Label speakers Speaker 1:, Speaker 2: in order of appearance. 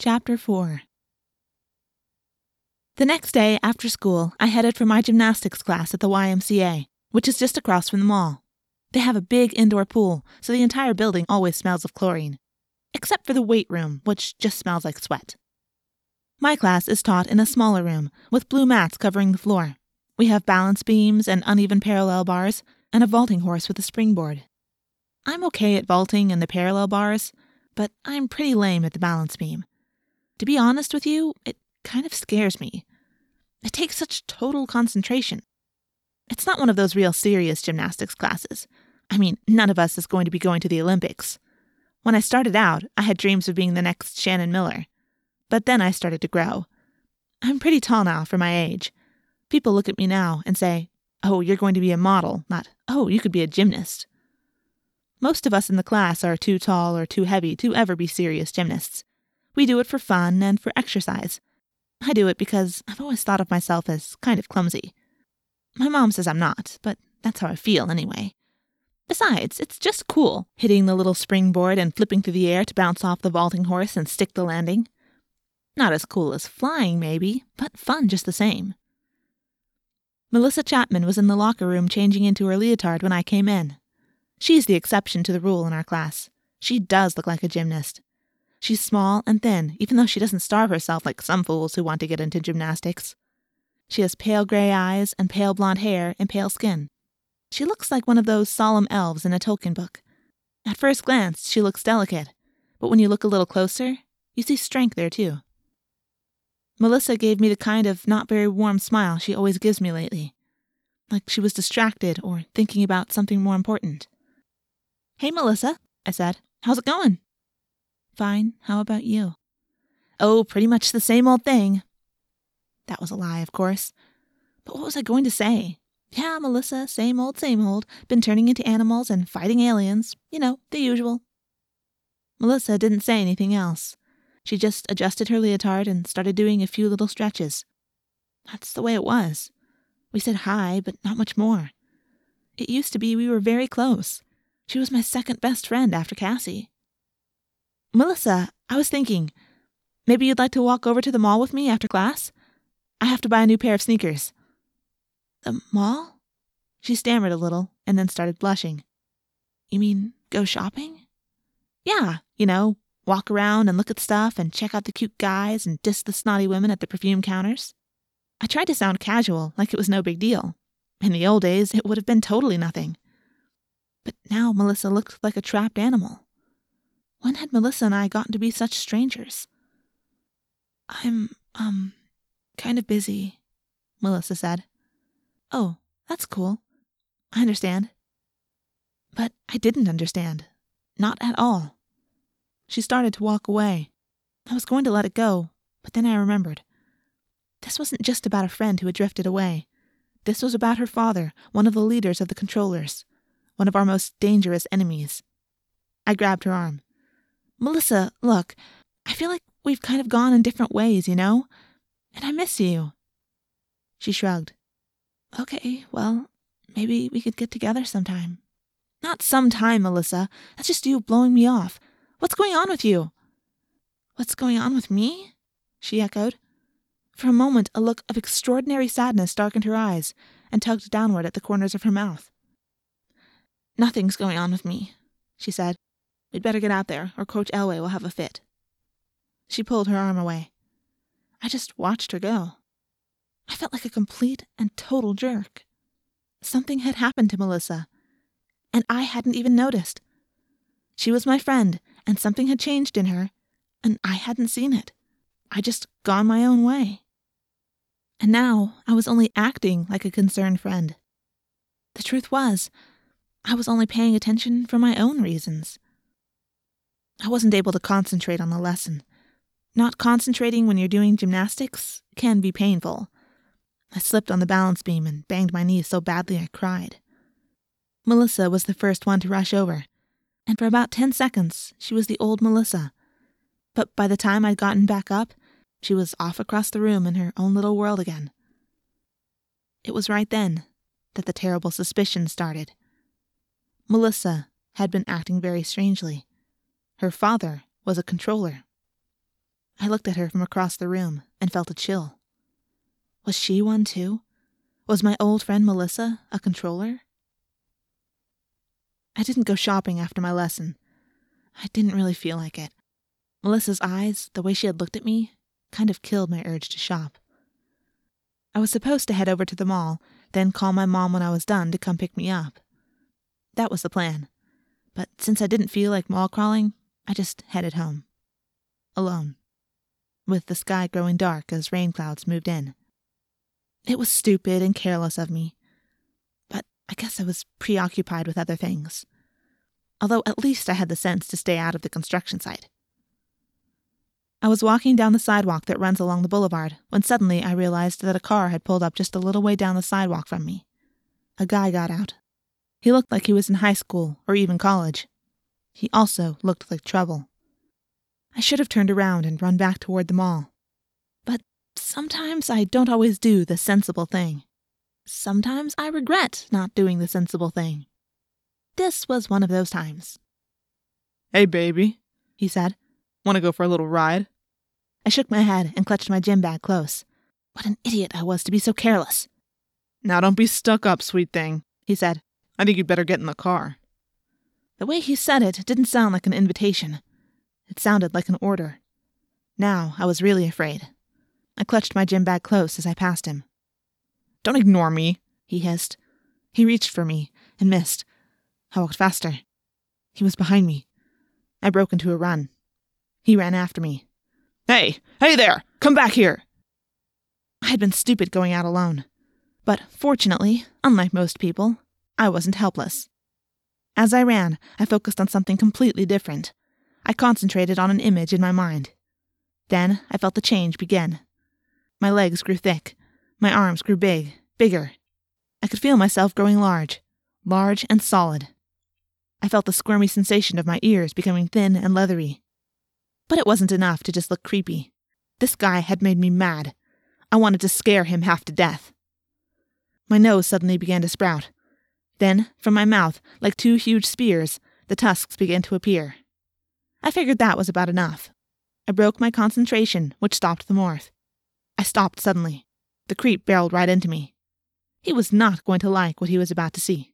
Speaker 1: Chapter 4 The next day after school, I headed for my gymnastics class at the YMCA, which is just across from the mall. They have a big indoor pool, so the entire building always smells of chlorine, except for the weight room, which just smells like sweat. My class is taught in a smaller room, with blue mats covering the floor. We have balance beams and uneven parallel bars, and a vaulting horse with a springboard. I'm okay at vaulting and the parallel bars, but I'm pretty lame at the balance beam. To be honest with you, it kind of scares me. It takes such total concentration. It's not one of those real serious gymnastics classes. I mean, none of us is going to be going to the Olympics. When I started out, I had dreams of being the next Shannon Miller. But then I started to grow. I'm pretty tall now for my age. People look at me now and say, Oh, you're going to be a model, not, Oh, you could be a gymnast. Most of us in the class are too tall or too heavy to ever be serious gymnasts. We do it for fun and for exercise. I do it because I've always thought of myself as kind of clumsy. My mom says I'm not, but that's how I feel anyway. Besides, it's just cool, hitting the little springboard and flipping through the air to bounce off the vaulting horse and stick the landing. Not as cool as flying, maybe, but fun just the same. Melissa Chapman was in the locker room changing into her leotard when I came in. She's the exception to the rule in our class. She does look like a gymnast. She's small and thin, even though she doesn't starve herself like some fools who want to get into gymnastics. She has pale gray eyes and pale blonde hair and pale skin. She looks like one of those solemn elves in a Tolkien book. At first glance, she looks delicate, but when you look a little closer, you see strength there too. Melissa gave me the kind of not very warm smile she always gives me lately, like she was distracted or thinking about something more important. Hey, Melissa, I said. How's it going? Fine. How about you? Oh, pretty much the same old thing. That was a lie, of course. But what was I going to say? Yeah, Melissa, same old, same old. Been turning into animals and fighting aliens. You know, the usual. Melissa didn't say anything else. She just adjusted her leotard and started doing a few little stretches. That's the way it was. We said hi, but not much more. It used to be we were very close. She was my second best friend after Cassie. Melissa, I was thinking, maybe you'd like to walk over to the mall with me after class? I have to buy a new pair of sneakers. The mall? She stammered a little and then started blushing. You mean go shopping? Yeah, you know, walk around and look at stuff and check out the cute guys and diss the snotty women at the perfume counters. I tried to sound casual, like it was no big deal. In the old days, it would have been totally nothing. But now Melissa looked like a trapped animal. When had Melissa and I gotten to be such strangers? I'm, um, kind of busy, Melissa said. Oh, that's cool. I understand. But I didn't understand. Not at all. She started to walk away. I was going to let it go, but then I remembered. This wasn't just about a friend who had drifted away. This was about her father, one of the leaders of the controllers, one of our most dangerous enemies. I grabbed her arm. Melissa, look, I feel like we've kind of gone in different ways, you know? And I miss you. She shrugged. Okay, well, maybe we could get together sometime. Not sometime, Melissa. That's just you blowing me off. What's going on with you? What's going on with me? She echoed. For a moment, a look of extraordinary sadness darkened her eyes and tugged downward at the corners of her mouth. Nothing's going on with me, she said. We'd better get out there, or Coach Elway will have a fit. She pulled her arm away. I just watched her go. I felt like a complete and total jerk. Something had happened to Melissa, and I hadn't even noticed. She was my friend, and something had changed in her, and I hadn't seen it. I just gone my own way. And now I was only acting like a concerned friend. The truth was, I was only paying attention for my own reasons. I wasn't able to concentrate on the lesson. Not concentrating when you're doing gymnastics can be painful. I slipped on the balance beam and banged my knee so badly I cried. Melissa was the first one to rush over, and for about ten seconds she was the old Melissa. But by the time I'd gotten back up, she was off across the room in her own little world again. It was right then that the terrible suspicion started. Melissa had been acting very strangely. Her father was a controller. I looked at her from across the room and felt a chill. Was she one too? Was my old friend Melissa a controller? I didn't go shopping after my lesson. I didn't really feel like it. Melissa's eyes, the way she had looked at me, kind of killed my urge to shop. I was supposed to head over to the mall, then call my mom when I was done to come pick me up. That was the plan. But since I didn't feel like mall crawling, I just headed home. Alone. With the sky growing dark as rain clouds moved in. It was stupid and careless of me. But I guess I was preoccupied with other things. Although at least I had the sense to stay out of the construction site. I was walking down the sidewalk that runs along the boulevard when suddenly I realized that a car had pulled up just a little way down the sidewalk from me. A guy got out. He looked like he was in high school or even college. He also looked like trouble. I should have turned around and run back toward the mall. But sometimes I don't always do the sensible thing. Sometimes I regret not doing the sensible thing. This was one of those times.
Speaker 2: Hey, baby, he said. Want to go for a little ride?
Speaker 1: I shook my head and clutched my gym bag close. What an idiot I was to be so careless.
Speaker 2: Now don't be stuck up, sweet thing, he said. I think you'd better get in the car.
Speaker 1: The way he said it didn't sound like an invitation. It sounded like an order. Now I was really afraid. I clutched my gym bag close as I passed him.
Speaker 2: Don't ignore me,
Speaker 1: he hissed. He reached for me and missed. I walked faster. He was behind me. I broke into a run. He ran after me.
Speaker 2: Hey, hey there! Come back here!
Speaker 1: I had been stupid going out alone. But fortunately, unlike most people, I wasn't helpless. As I ran, I focused on something completely different. I concentrated on an image in my mind. Then I felt the change begin. My legs grew thick. My arms grew big, bigger. I could feel myself growing large, large and solid. I felt the squirmy sensation of my ears becoming thin and leathery. But it wasn't enough to just look creepy. This guy had made me mad. I wanted to scare him half to death. My nose suddenly began to sprout. Then, from my mouth, like two huge spears, the tusks began to appear. I figured that was about enough. I broke my concentration, which stopped the morph. I stopped suddenly. The creep barreled right into me. He was not going to like what he was about to see.